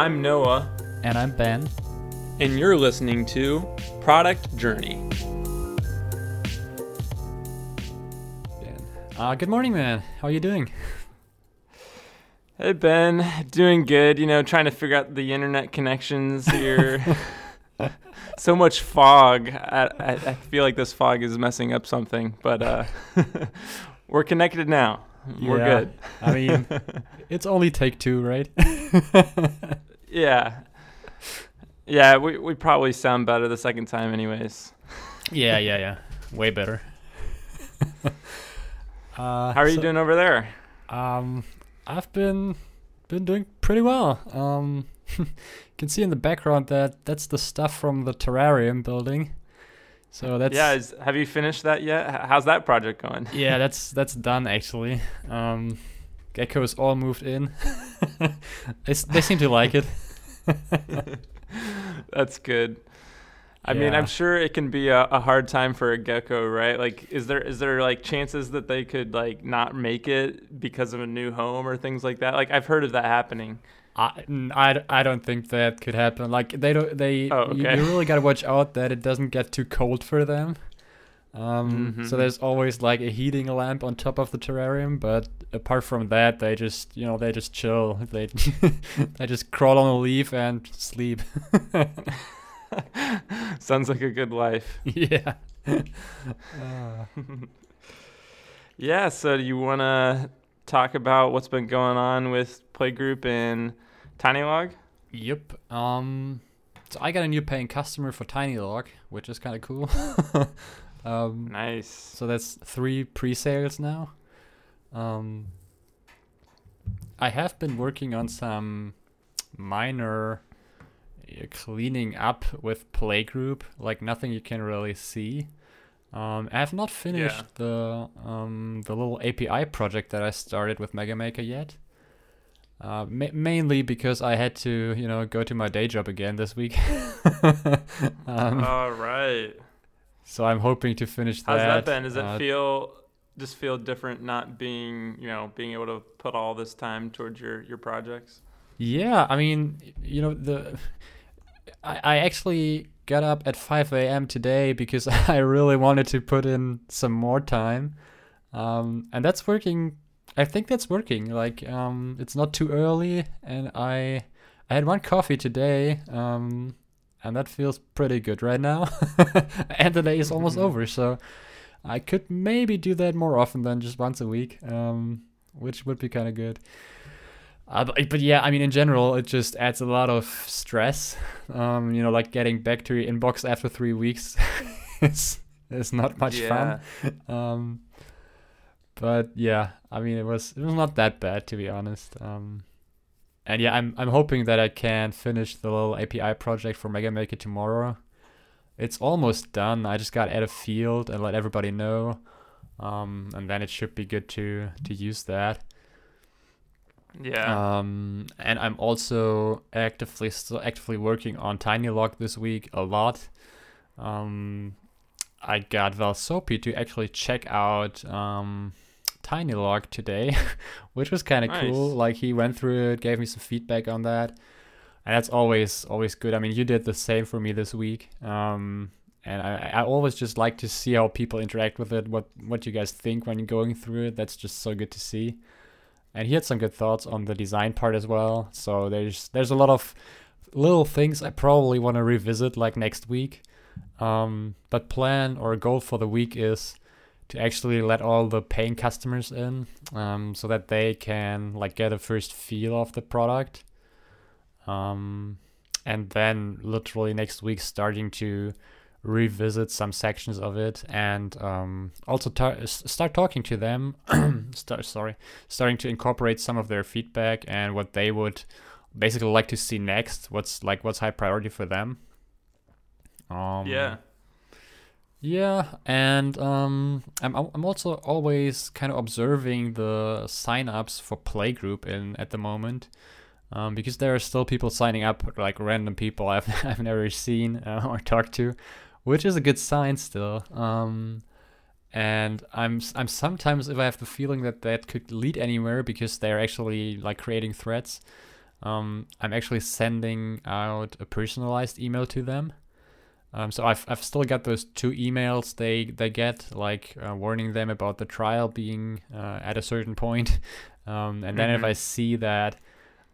I'm Noah, And I'm Ben. and you're listening to Product Journey. Uh, good morning, man. How are you doing? Hey Ben, doing good. You know, trying to figure out the internet connections here. so much fog. I, I, I feel like this fog is messing up something, but uh, we're connected now. We're Yeah. good. I mean, it's only take two, right? Yeah. Yeah, we, we probably sound better the second time, anyways. yeah, yeah, yeah. Way better. uh, How are you doing over there? Um, I've been been doing pretty well. Um, you can see in the background that that's the stuff from the terrarium building. So that's yeah, is, have you finished that yet? How's that project going? yeah, that's that's done actually. Um, geckos all moved in. they they seem to like it. That's good. I mean, I'm sure it can be a, a hard time for a gecko, right? Like, is there is there like chances that they could like not make it because of a new home or things like that? Like, I've heard of that happening. I I don't think that could happen. Like they don't they Oh, you, okay. you really gotta watch out that it doesn't get too cold for them. Um, Mhm. so there's always like a heating lamp on top of the terrarium, but apart from that, they just you know they just chill. They they just crawl on a leaf and sleep. Sounds like a good life. yeah. Uh, Yeah. So, do you want to talk about what's been going on with Playgroup and TinyLog? yep. Um. So I got a new paying customer for TinyLog, which is kind of cool. Um. Nice. So that's three pre-sales now. Um, I have been working on some minor uh, cleaning up with Playgroup, like nothing you can really see. Um, I have not finished the um, the little API project that I started with MegaMaker yet. Uh, ma- mainly because I had to, you know, go to my day job again this week. um, All right. So I'm hoping to finish that. How's that been? Does it uh, feel just feel different not being, you know, being able to put all this time towards your your projects? Yeah, I mean, you know, the I, I actually got up at 5 a.m. today because I really wanted to put in some more time, um, and that's working. I think that's working. Like, um, it's not too early, and I I had one coffee today, um, and that feels pretty good right now. and the day is almost Mhm. over, so I could maybe do that more often than just once a week, um, which would be kind of good. Uh, but, but yeah, I mean, in general, it just adds a lot of stress. Um, you know, like getting back to your inbox after three weeks is is not much fun. Um, but yeah, I mean, it was it was not that bad to be honest. Um, and yeah, I'm I'm hoping that I can finish the little API project for Mega Maker tomorrow. It's almost done. I just got to add a field and let everybody know, um, and then it should be good to to use that. Yeah. Um, and I'm also actively still actively working on TinyLog this week a lot. Um, I got Valsopi to actually check out um, TinyLog today, which was kind of cool. Like he went through it, gave me some feedback on that, and that's always always good. I mean, you did the same for me this week. Um, and I, I always just like to see how people interact with it, what what you guys think when you're going through it. That's just so good to see and he had some good thoughts on the design part as well. So there's there's a lot of little things I probably want to revisit like next week. Um, but plan or goal for the week is to actually let all the paying customers in, um, so that they can like get a first feel of the product. Um, and then literally next week starting to revisit some sections of it and um, also tar- start talking to them start sorry starting to incorporate some of their feedback and what they would basically like to see next what's like what's high priority for them um yeah. Yeah and um i'm i'm also always kind of observing the sign-ups for playgroup in at the moment um, because there are still people signing up like random people i've, I've never seen uh, or talked to which is a good sign still um and I'm I'm sometimes if I have the feeling that that could lead anywhere because they're actually like creating threads, um, I'm actually sending out a personalized email to them. Um, so I've, I've still got those two emails they they get like uh, warning them about the trial being uh, at a certain point, um, and then Mhm. if I see that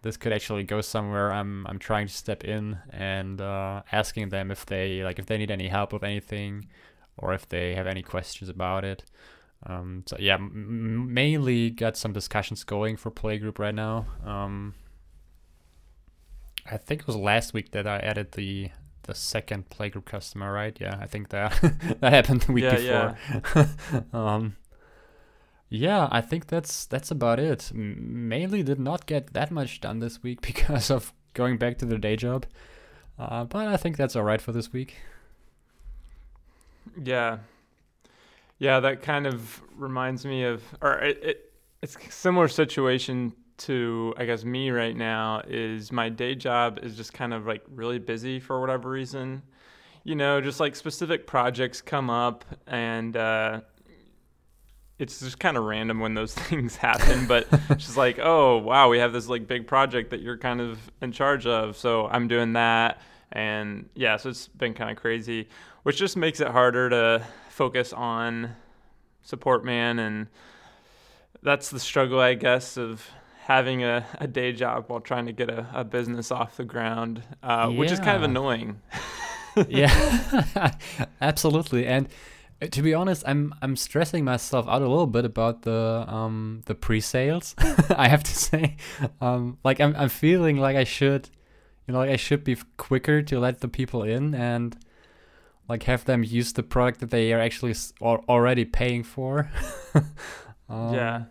this could actually go somewhere, I'm I'm trying to step in and uh, asking them if they like if they need any help with anything, or if they have any questions about it. Um, so yeah, m- m- mainly got some discussions going for Playgroup right now. Um, I think it was last week that I added the the second Playgroup customer, right? Yeah, I think that that happened the week Yeah, before. um, yeah, I think that's that's about it. Mainly did not get that much done this week because of going back to the day job, uh, but I think that's all right for this week. Yeah. Yeah, that kind of reminds me of, or it, it it's a similar situation to, I guess, me right now is my day job is just kind of like really busy for whatever reason. You know, just like specific projects come up and, uh, it's just kind of random when those things happen, but just like, oh wow, we have this like big project that you're kind of in charge of, so I'm doing that, and yeah, so it's been kind of crazy, which just makes it harder to focus on support man, and that's the struggle, I guess, of having a, a day job while trying to get a, a business off the ground, uh, which is kind of annoying. yeah, absolutely. And uh, to be honest, I'm I'm stressing myself out a little bit about the um the pre-sales. I have to say, um, like I'm I'm feeling like I should, you know, like I should be quicker to let the people in and like have them use the product that they are actually s- al- already paying for. um, yeah.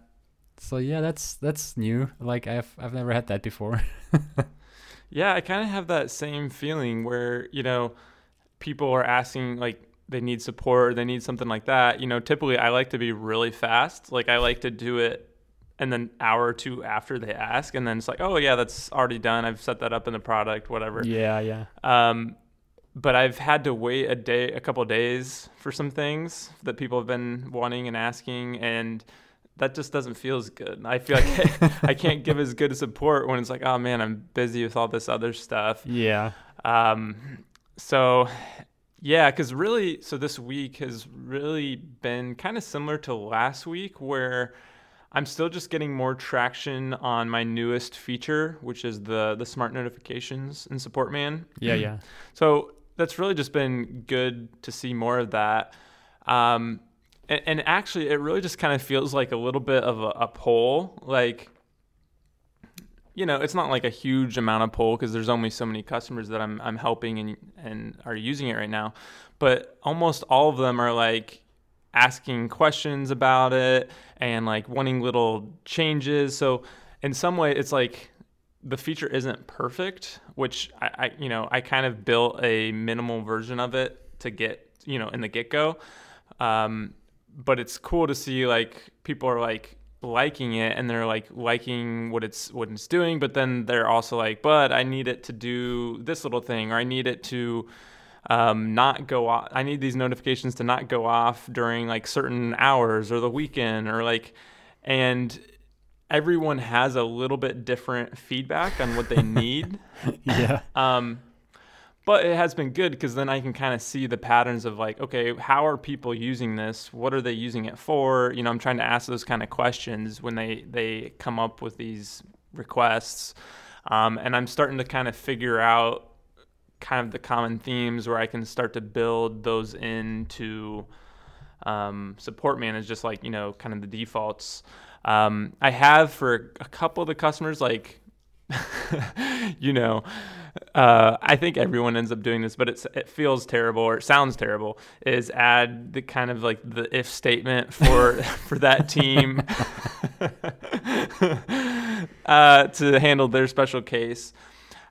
So yeah, that's that's new. Like I've I've never had that before. Yeah, I kind of have that same feeling where, you know, people are asking like they need support or they need something like that. You know, typically I like to be really fast. Like I like to do it and then hour or two after they ask and then it's like, "Oh yeah, that's already done. I've set that up in the product, whatever." yeah, yeah. Um but I've had to wait a day, a couple days for some things that people have been wanting and asking, and that just doesn't feel as good. I feel like I can't give as good a support when it's like, oh man, I'm busy with all this other stuff. Yeah. Um, so yeah, because really, so this week has really been kind of similar to last week, where I'm still just getting more traction on my newest feature, which is the the smart notifications in Support Man. Yeah, yeah. So that's really just been good to see more of that. Um, and, and actually, it really just kind of feels like a little bit of a, a pull. Like, you know, it's not like a huge amount of pull because there's only so many customers that I'm, I'm helping and, and are using it right now. But almost all of them are like asking questions about it and like wanting little changes. So, in some way, it's like the feature isn't perfect, which I, I you know I kind of built a minimal version of it to get you know in the get go, um, but it's cool to see like people are like liking it and they're like liking what it's what it's doing, but then they're also like, but I need it to do this little thing or I need it to um, not go off. I need these notifications to not go off during like certain hours or the weekend or like, and everyone has a little bit different feedback on what they need. yeah. Um, but it has been good because then I can kind of see the patterns of like, okay, how are people using this? What are they using it for? You know, I'm trying to ask those kind of questions when they they come up with these requests, um, and I'm starting to kind of figure out kind of the common themes where I can start to build those into um, support man is just like you know kind of the defaults. Um, I have for a couple of the customers like you know, uh, I think everyone ends up doing this, but it's it feels terrible or it sounds terrible. Is add the kind of like the if statement for for that team uh, to handle their special case.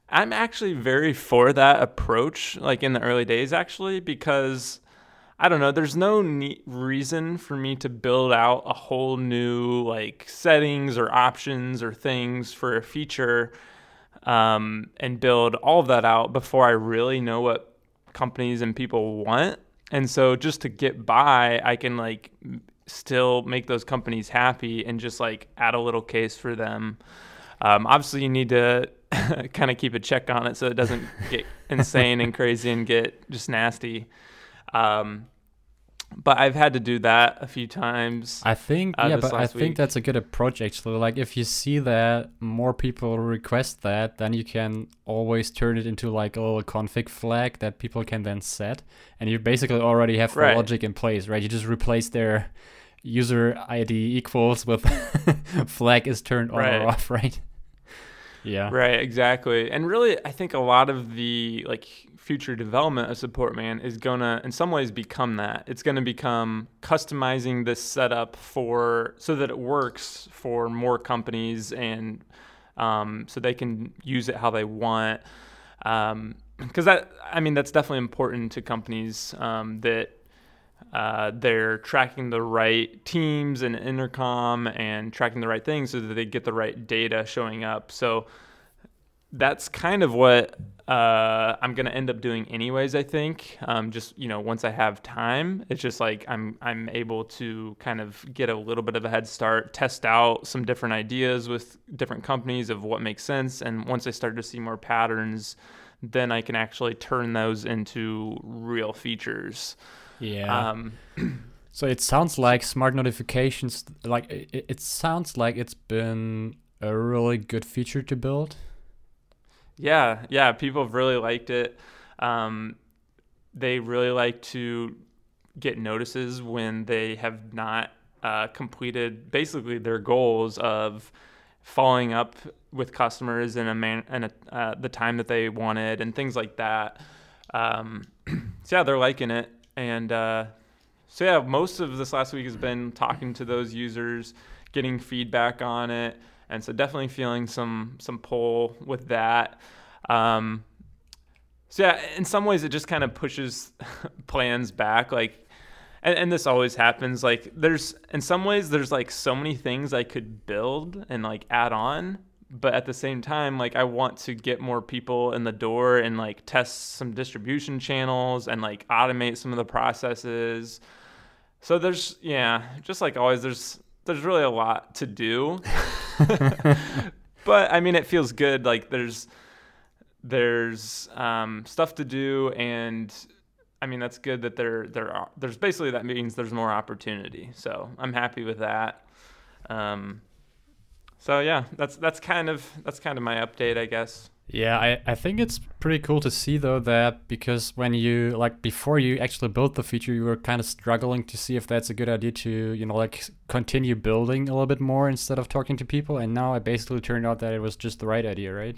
I'm actually very for that approach, like in the early days, actually, because I don't know. There's no ne- reason for me to build out a whole new like settings or options or things for a feature um, and build all of that out before I really know what companies and people want. And so just to get by, I can like still make those companies happy and just like add a little case for them. Um, obviously, you need to kind of keep a check on it so it doesn't get insane and crazy and get just nasty. Um, but I've had to do that a few times. I think uh, yeah, but I last think that's a good approach actually. Like if you see that more people request that, then you can always turn it into like a little config flag that people can then set, and you basically already have the Right. logic in place, right? You just replace their user ID equals with flag is turned on Right. or off, right? Yeah. Right, exactly. And really, I think a lot of the like future development of support man is gonna in some ways become that. It's gonna become customizing this setup for so that it works for more companies and um, so they can use it how they want. Um, Because that, I mean, that's definitely important to companies um, that uh, they're tracking the right teams and intercom and tracking the right things so that they get the right data showing up. So that's kind of what uh, I'm gonna end up doing anyways. I think um, just you know once I have time, it's just like I'm I'm able to kind of get a little bit of a head start, test out some different ideas with different companies of what makes sense, and once I start to see more patterns, then I can actually turn those into real features. Yeah. Um, So it sounds like smart notifications. Like it, it sounds like it's been a really good feature to build. Yeah, yeah, people have really liked it. Um, they really like to get notices when they have not uh, completed basically their goals of following up with customers in a man in a, uh, the time that they wanted and things like that. Um, so yeah, they're liking it, and uh, so yeah, most of this last week has been talking to those users, getting feedback on it, and so definitely feeling some some pull with that. Um, so yeah, in some ways, it just kind of pushes plans back, like. And, and this always happens. Like, there's in some ways, there's like so many things I could build and like add on, but at the same time, like I want to get more people in the door and like test some distribution channels and like automate some of the processes. So there's yeah, just like always, there's there's really a lot to do. but I mean, it feels good. Like there's there's um, stuff to do, and I mean that's good that there there are there's basically that means there's more opportunity. So I'm happy with that. Um, so yeah, that's that's kind of that's kind of my update, I guess. Yeah, I, I think it's pretty cool to see though that because when you like before you actually built the feature, you were kind of struggling to see if that's a good idea to you know like continue building a little bit more instead of talking to people, and now it basically turned out that it was just the right idea, right?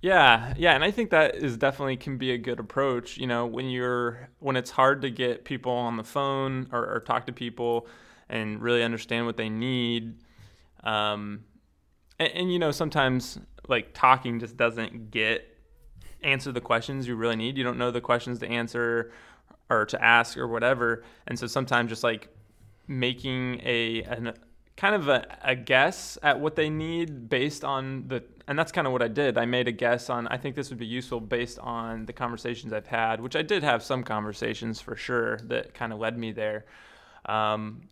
Yeah, yeah, and I think that is definitely can be a good approach. You know, when you're when it's hard to get people on the phone or, or talk to people and really understand what they need. Um, and, and you know, sometimes like talking just doesn't get answer the questions you really need. You don't know the questions to answer or to ask or whatever, and so sometimes just like making a an, kind of a, a guess at what they need based on the and that's kind of what I did. I made a guess on I think this would be useful based on the conversations I've had, which I did have some conversations for sure that kind of led me there. Um,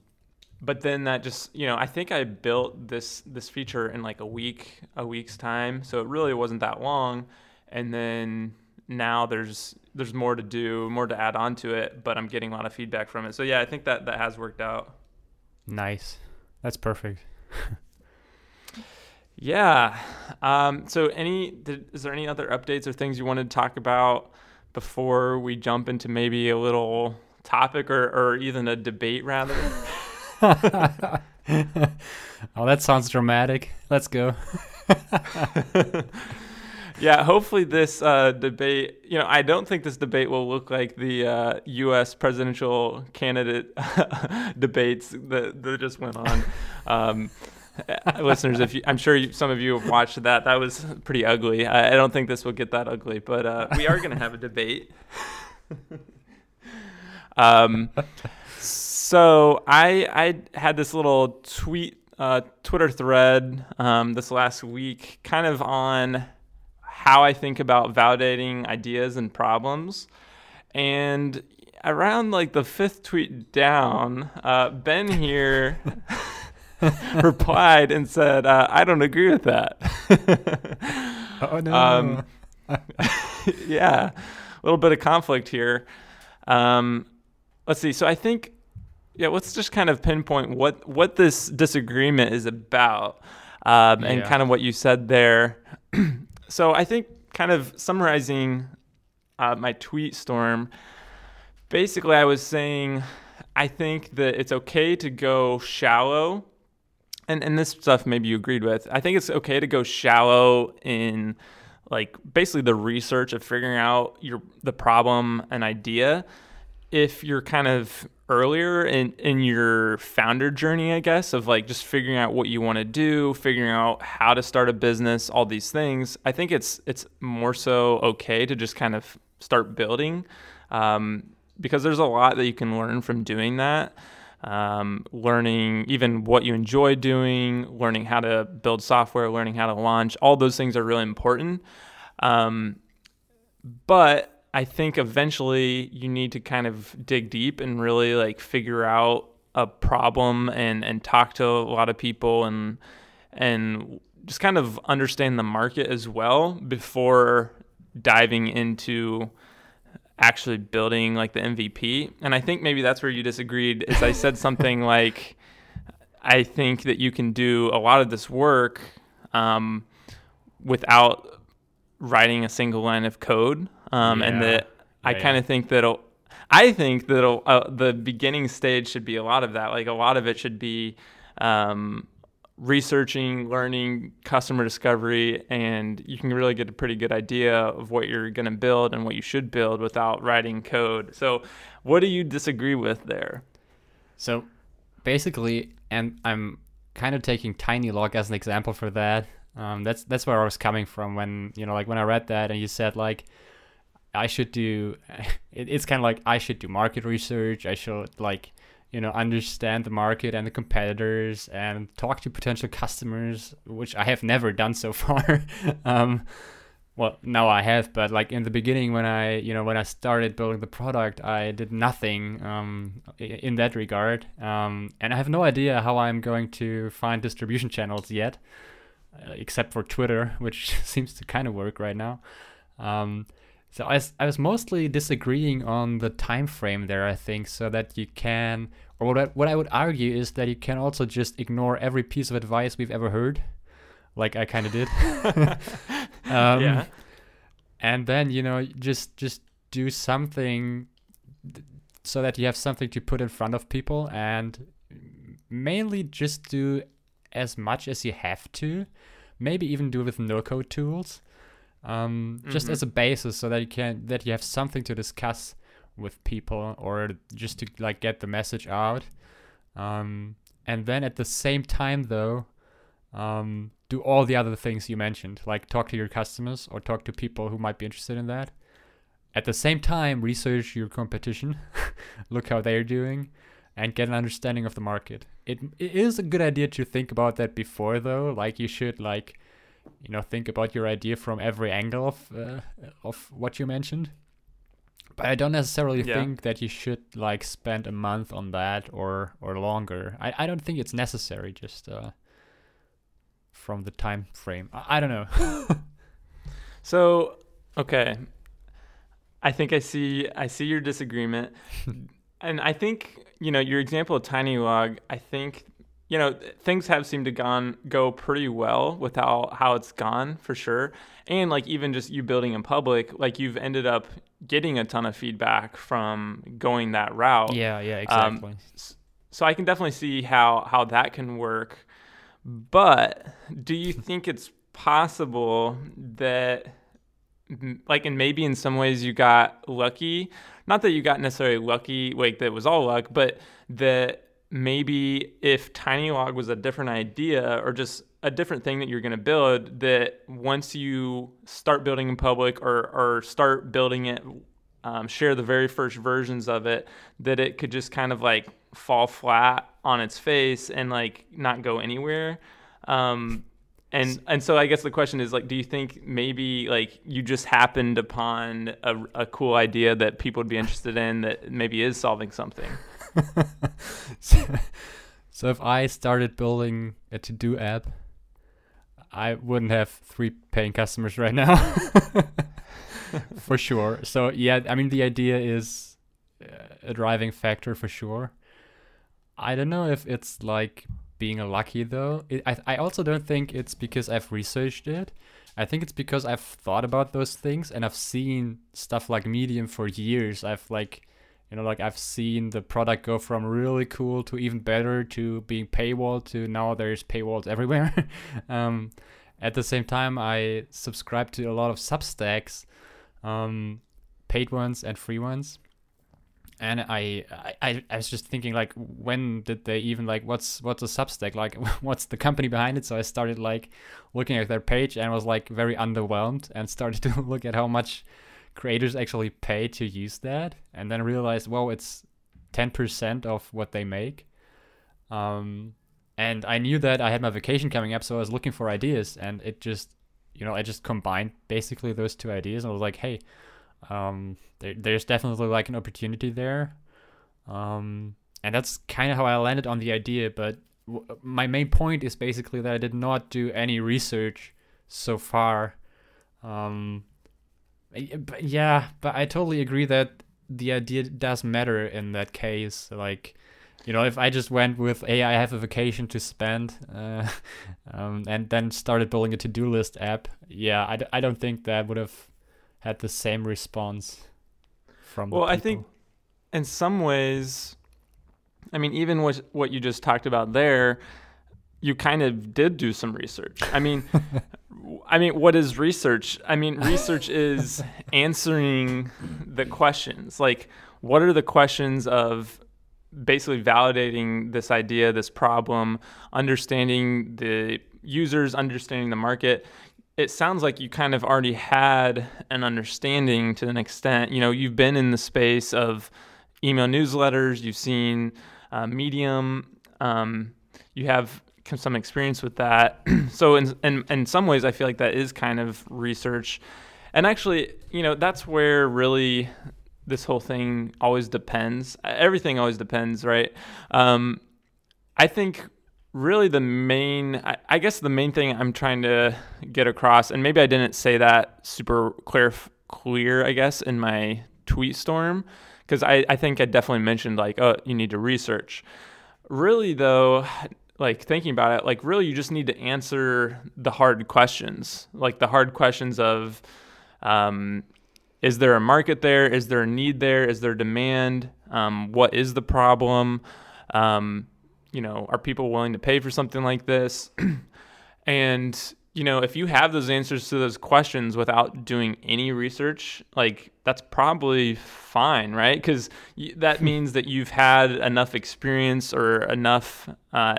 but then that just you know I think I built this this feature in like a week a week's time, so it really wasn't that long. And then now there's there's more to do, more to add on to it, but I'm getting a lot of feedback from it. So yeah, I think that that has worked out. Nice, that's perfect. Yeah. Um, so, any did, is there any other updates or things you wanted to talk about before we jump into maybe a little topic or, or even a debate rather? oh, that sounds dramatic. Let's go. yeah. Hopefully, this uh, debate. You know, I don't think this debate will look like the uh, U.S. presidential candidate debates that, that just went on. Um, listeners, if you, I'm sure you, some of you have watched that, that was pretty ugly. I, I don't think this will get that ugly, but uh, we are going to have a debate. um, so I I had this little tweet, uh, Twitter thread um, this last week, kind of on how I think about validating ideas and problems, and around like the fifth tweet down, uh, Ben here. replied and said, uh, "I don't agree with that." oh no. Um, yeah, a little bit of conflict here. Um, let's see. So I think, yeah, let's just kind of pinpoint what what this disagreement is about, um, and Yeah. kind of what you said there. so I think, kind of summarizing uh, my tweet storm. Basically, I was saying, I think that it's okay to go shallow. And, and this stuff maybe you agreed with. I think it's okay to go shallow in like basically the research of figuring out your the problem and idea if you're kind of earlier in in your founder journey i guess of like just figuring out what you want to do figuring out how to start a business all these things i think it's it's more so okay to just kind of start building um, because there's a lot that you can learn from doing that um, learning even what you enjoy doing, learning how to build software, learning how to launch. All those things are really important. Um, but I think eventually you need to kind of dig deep and really like figure out a problem and and talk to a lot of people and and just kind of understand the market as well before diving into actually building like the MVP. And I think maybe that's where you disagreed is I said something like I think that you can do a lot of this work um, without writing a single line of code. Um, and Yeah. that I Yeah, kind of think that I think that uh, the beginning stage should be a lot of that. Like a lot of it should be um, researching, learning, customer discovery, and you can really get a pretty good idea of what you're going to build and what you should build without writing code. So, what do you disagree with there? So basically, and I'm kind of taking Tiny Log as an example for that. Um, that's that's where I was coming from when you know, like when I read that and you said like I should do. It, it's kind of like I should do market research. I should like you know understand the market and the competitors and talk to potential customers, which I have never done so far. um, well now i have but like in the beginning when i you know when i started building the product i did nothing um, in that regard um, and i have no idea how i'm going to find distribution channels yet uh, except for twitter which seems to kind of work right now um, so I was mostly disagreeing on the time frame there i think so that you can or what I, what I would argue is that you can also just ignore every piece of advice we've ever heard like i kind of did um, yeah. and then you know just just do something so that you have something to put in front of people and mainly just do as much as you have to maybe even do with no code tools um, just Mhm. as a basis so that you can that you have something to discuss with people or just to like get the message out um, and then at the same time though um, do all the other things you mentioned, like talk to your customers or talk to people who might be interested in that. At the same time, research your competition, look how they're doing, and get an understanding of the market. It, it is a good idea to think about that before, though. Like you should like, you know, think about your idea from every angle of uh, of what you mentioned. But I don't necessarily Yeah. think that you should like spend a month on that or or longer. I, I don't think it's necessary. Just uh, from the time frame. I, I don't know. So, okay. I think I see I see your disagreement. and I think, you know, your example of Tiny Log, I think, you know, things have seemed to gone go pretty well with how how it's gone for sure. And like even just you building in public, like you've ended up getting a ton of feedback from going that route. yeah, yeah, Um, exactly. So I can definitely see how how that can work. But do you think it's possible that like and maybe in some ways you got lucky, not that you got necessarily lucky like that it was all luck, but that maybe if Tiny Log was a different idea or just a different thing that you're going to build that once you start building in public or or start building it um, share the very first versions of it that it could just kind of like fall flat on its face and like not go anywhere um, and and so I guess the question is like, do you think maybe like you just happened upon a, a cool idea that people would be interested in that maybe is solving something? so, so if I started building a to-do app, I wouldn't have three paying customers right now. for sure. So yeah, I mean the idea is uh, a driving factor for sure. I don't know if it's like being lucky though. It, I I also don't think it's because I've researched it. I think it's because I've thought about those things and I've seen stuff like Medium for years. I've like you know like I've seen the product go from really cool to even better to being paywall to now there's paywalls everywhere. um, at the same time, I subscribe to a lot of Substacks um, paid ones and free ones. And I, I, I was just thinking like, when did they even like, what's what's a Substack like? What's the company behind it? So I started like looking at their page and was like very underwhelmed and started to look at how much creators actually pay to use that, and then realized, well, it's ten percent of what they make. Um, and I knew that I had my vacation coming up, so I was looking for ideas, and it just you know, I just combined basically those two ideas and I was like, hey, um, there, there's definitely like an opportunity there. Um, and that's kind of how I landed on the idea. But w- my main point is basically that I did not do any research so far. Um, yeah, but I totally agree that the idea does matter in that case. Like, you know, if I just went with, hey, I have a vacation to spend, uh, um, and then started building a to do list app, yeah, I d- I don't think that would have had the same response from Well, I think in some ways, I mean, even what, what you just talked about there, you kind of did do some research. I mean, I mean, what is research? I mean, research is answering the questions. Like, what are the questions of basically validating this idea, this problem, understanding the users, understanding the market. It sounds like you kind of already had an understanding to an extent. You know, you've been in the space of email newsletters, you've seen uh, Medium, um, you have some experience with that. so, in, in in some ways, I feel like that is kind of research. And actually, you know, that's where really this whole thing always depends. Everything always depends, right? Um, I think really the main, I, I, guess the main thing I'm trying to get across, and maybe I didn't say that super clear, clear, I guess, in my tweet storm, because I, I think I definitely mentioned like, oh, you need to research. Really, though, like thinking about it, like really, you just need to answer the hard questions, like the hard questions of, um, is there a market there? Is there a need there? Is there demand? Um, what is the problem? Um, you know, are people willing to pay for something like this? and you know, if you have those answers to those questions without doing any research, like that's probably fine, right? Because that means that you've had enough experience or enough uh,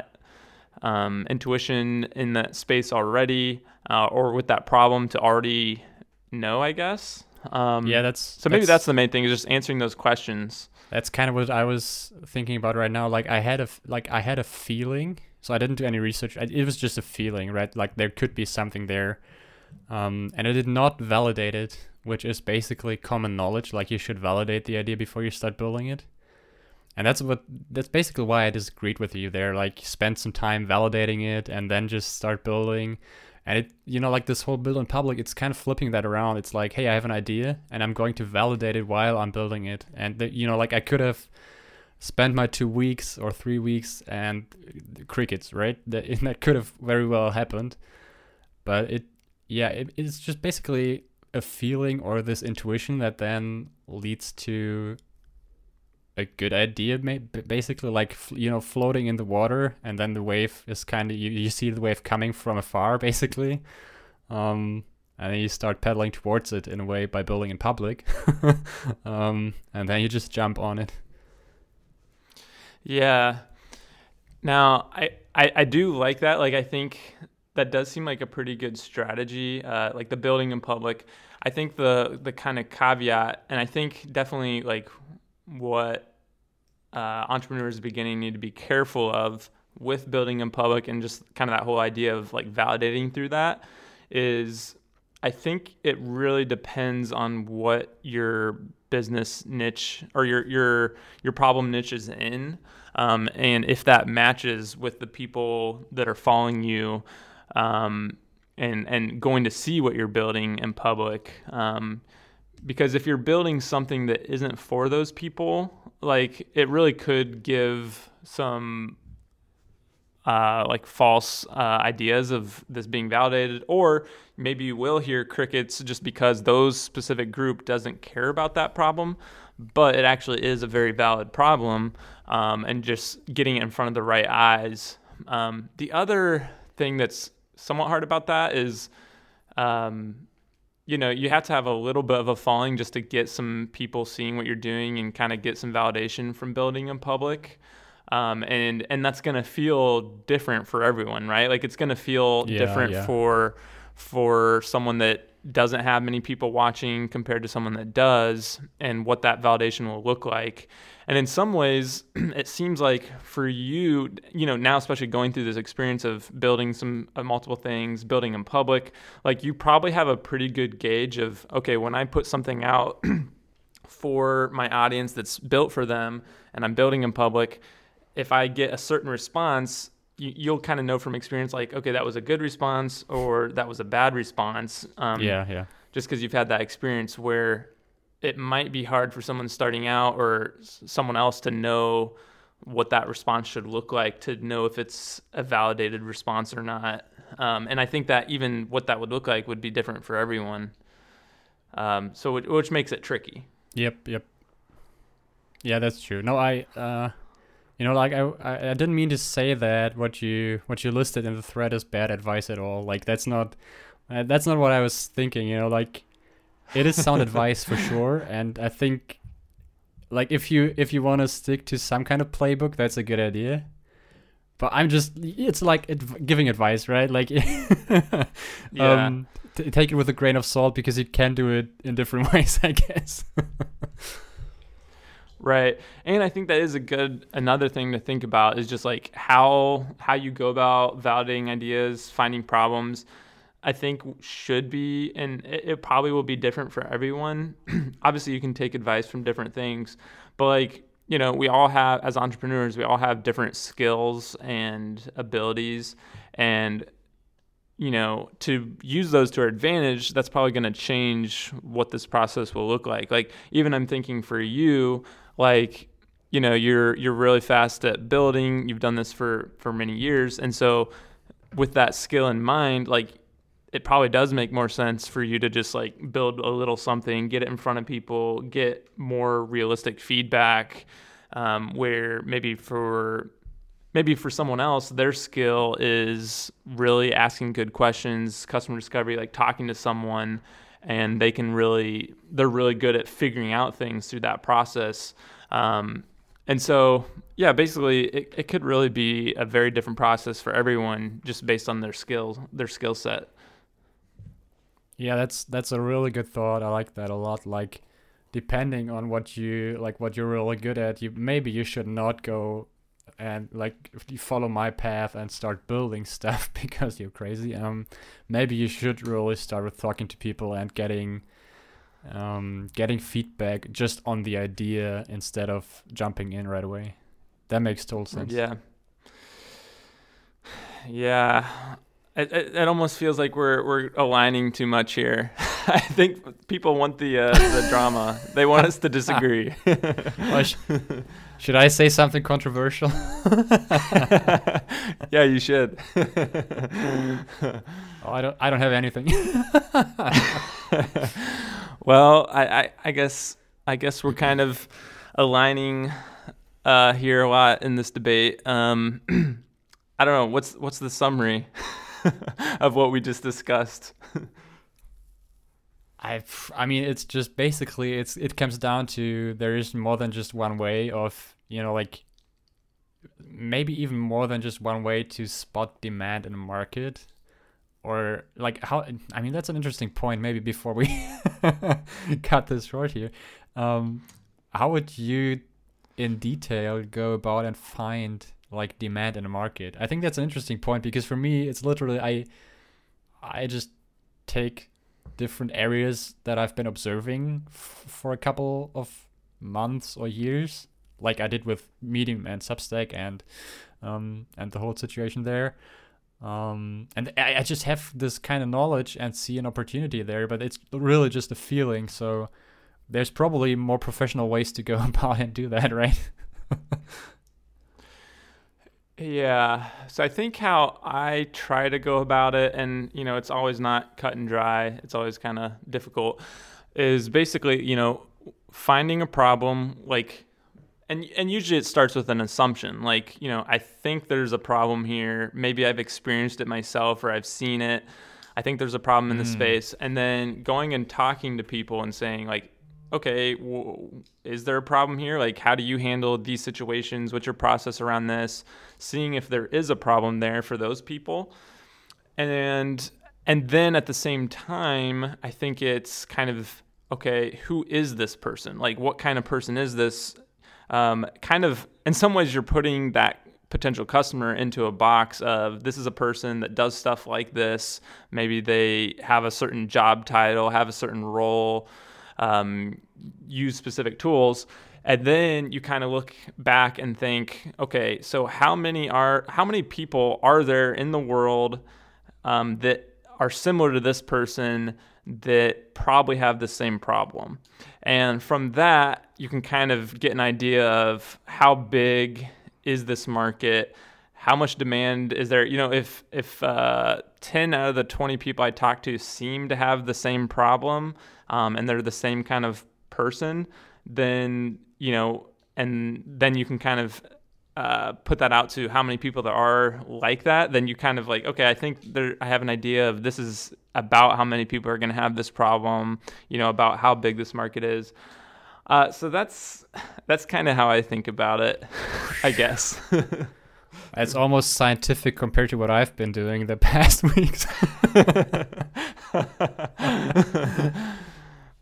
um, intuition in that space already, uh, or with that problem to already know, I guess. Um, yeah, that's so maybe that's, that's, the main thing is just answering those questions. That's kind of what I was thinking about right now. Like I had a like I had a feeling, so I didn't do any research. it was just a feeling, right? Like there could be something there, um, and I did not validate it, which is basically common knowledge. Like you should validate the idea before you start building it. And that's what that's basically why I disagreed with you there. Like spend some time validating it and then just start building. And it you know like this whole build in public it's kind of flipping that around. It's like hey i have an idea and i'm going to validate it while i'm building it. And the, you know like i could have spent my two weeks or three weeks and crickets right? That, that could have very well happened. But it yeah it, it's just basically a feeling or this intuition that then leads to a good idea basically like you know floating in the water and then the wave is kind of you, you see the wave coming from afar basically. Um, and then you start pedaling towards it in a way by building in public. Um, and then you just jump on it. Yeah. Now I, I i do like that. Like i think that does seem like a pretty good strategy uh, like the building in public. I think the the kind of caveat and i think definitely like what uh, entrepreneurs beginning need to be careful of with building in public and just kind of that whole idea of like validating through that is I think it really depends on what your business niche or your your your problem niche is in, um, and if that matches with the people that are following you. Um, and and going to see what you're building in public. Um, because if you're building something that isn't for those people, like it really could give some uh, like false uh, ideas of this being validated, or maybe you will hear crickets just because those specific group doesn't care about that problem, but it actually is a very valid problem, um, and just getting it in front of the right eyes. Um, the other thing that's somewhat hard about that is, um, you know, you have to have a little bit of a following just to get some people seeing what you're doing and kind of get some validation from building in public. Um, and and that's gonna feel different for everyone, right? Like it's gonna feel Yeah, different yeah. for for someone that doesn't have many people watching compared to someone that does, and what that validation will look like. And in some ways, it seems like for you, you know, now especially going through this experience of building some uh, multiple things, building in public, like you probably have a pretty good gauge of okay, when I put something out for my audience that's built for them, and I'm building in public, if I get a certain response, you, you'll kind of know from experience, like okay, that was a good response or that was a bad response. Um, yeah, yeah. just because you've had that experience where it might be hard for someone starting out or someone else to know what that response should look like to know if it's a validated response or not. Um, and I think that even what that would look like would be different for everyone. Um, so it, which makes it tricky. Yep, yep. Yeah, that's true. No, I, uh, you know, like I, I, didn't mean to say that what you, what you listed in the thread is bad advice at all. Like that's not, uh, that's not what I was thinking. You know, like it is sound advice for sure, and I think, like if you, if you want to stick to some kind of playbook, that's a good idea. But I'm just, it's like adv- giving advice, right? Like, Yeah. um, t- take it with a grain of salt because you can do it in different ways, I guess. Right. And I think that is a good another thing to think about is just like how how you go about validating ideas, finding problems. I think should be and it, it probably will be different for everyone. Obviously you can take advice from different things, but like, you know, we all have as entrepreneurs, we all have different skills and abilities and you know, to use those to our advantage, that's probably going to change what this process will look like. Like even I'm thinking for you, like you know, you're you're really fast at building. You've done this for for many years, and so with that skill in mind, like it probably does make more sense for you to just like build a little something, get it in front of people, get more realistic feedback. Um, where maybe for maybe for someone else, their skill is really asking good questions, customer discovery, like talking to someone, and they can really, they're really good at figuring out things through that process. Um, and so, yeah, basically, it, it could really be a very different process for everyone just based on their skills, their skill set. Yeah, that's that's a really good thought. I like that a lot. Like depending on what you like what you're really good at, you maybe you should not go and like if you follow my path and start building stuff because you're crazy. Um maybe you should really start with talking to people and getting um getting feedback just on the idea instead of jumping in right away. That makes total sense. Yeah. Yeah. It, it, it almost feels like we're we're aligning too much here. I think people want the uh, the drama. They want us to disagree. Well, sh- should I say something controversial? yeah, you should. Oh, I don't I don't have anything. well, I, I, I guess I guess we're kind of aligning uh, here a lot in this debate. Um, I don't know what's what's the summary of what we just discussed. I I mean it's just basically it's it comes down to there is more than just one way of you know like maybe even more than just one way to spot demand in a market or like how I mean that's an interesting point maybe before we cut this short here um how would you in detail go about and find like demand in a market I think that's an interesting point because for me it's literally I I just take different areas that I've been observing f- for a couple of months or years, like I did with Medium and Substack and um, and the whole situation there. Um, and I, I just have this kind of knowledge and see an opportunity there, but it's really just a feeling. So there's probably more professional ways to go about and do that, right? Yeah. So I think how I try to go about it, and you know, it's always not cut and dry. It's always kind of difficult. Is basically, you know, finding a problem like and and usually it starts with an assumption like you know i think there's a problem here maybe i've experienced it myself or i've seen it i think there's a problem in the mm. space and then going and talking to people and saying like okay is there a problem here? Like how do you handle these situations? What's your process around this? Seeing if there is a problem there for those people. And and then at the same time i think it's kind of okay who is this person? Like what kind of person is this? Um, kind of in some ways you're putting that potential customer into a box of this is a person that does stuff like this. Maybe they have a certain job title, have a certain role, um, use specific tools. And then you kind of look back and think, okay, so how many are how many people are there in the world um, that are similar to this person that probably have the same problem? And from that, you can kind of get an idea of how big is this market, how much demand is there. You know, if if uh, ten out of the twenty people I talk to seem to have the same problem, um, and they're the same kind of person, then you know, and then you can kind of uh, put that out to how many people there are like that, then you kind of like, okay, I think there, I have an idea of this is about how many people are going to have this problem, you know, about how big this market is. Uh, so that's that's kind of how I think about it, I guess. it's almost scientific compared to what I've been doing the past weeks.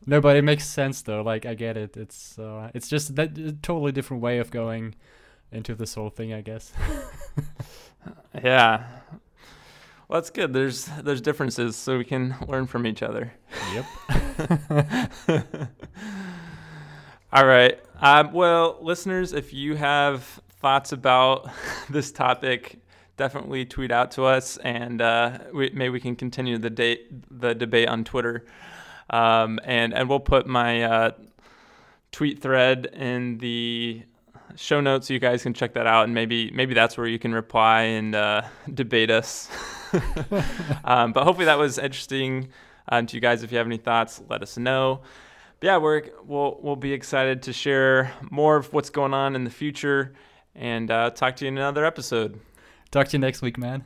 no, but it makes sense though. Like I get it. It's uh, it's just that a totally different way of going into this whole thing, I guess. yeah. Well, that's good. There's there's differences, so we can learn from each other. Yep. All right. Um, well, listeners, if you have thoughts about this topic, definitely tweet out to us, and uh, we, maybe we can continue the date the debate on Twitter. Um, and and we'll put my uh, tweet thread in the show notes so you guys can check that out and maybe maybe that's where you can reply and uh, debate us. Um, but hopefully that was interesting um, to you guys. If you have any thoughts let us know. But yeah we're we'll, we'll be excited to share more of what's going on in the future and uh, talk to you in another episode. Talk to you next week man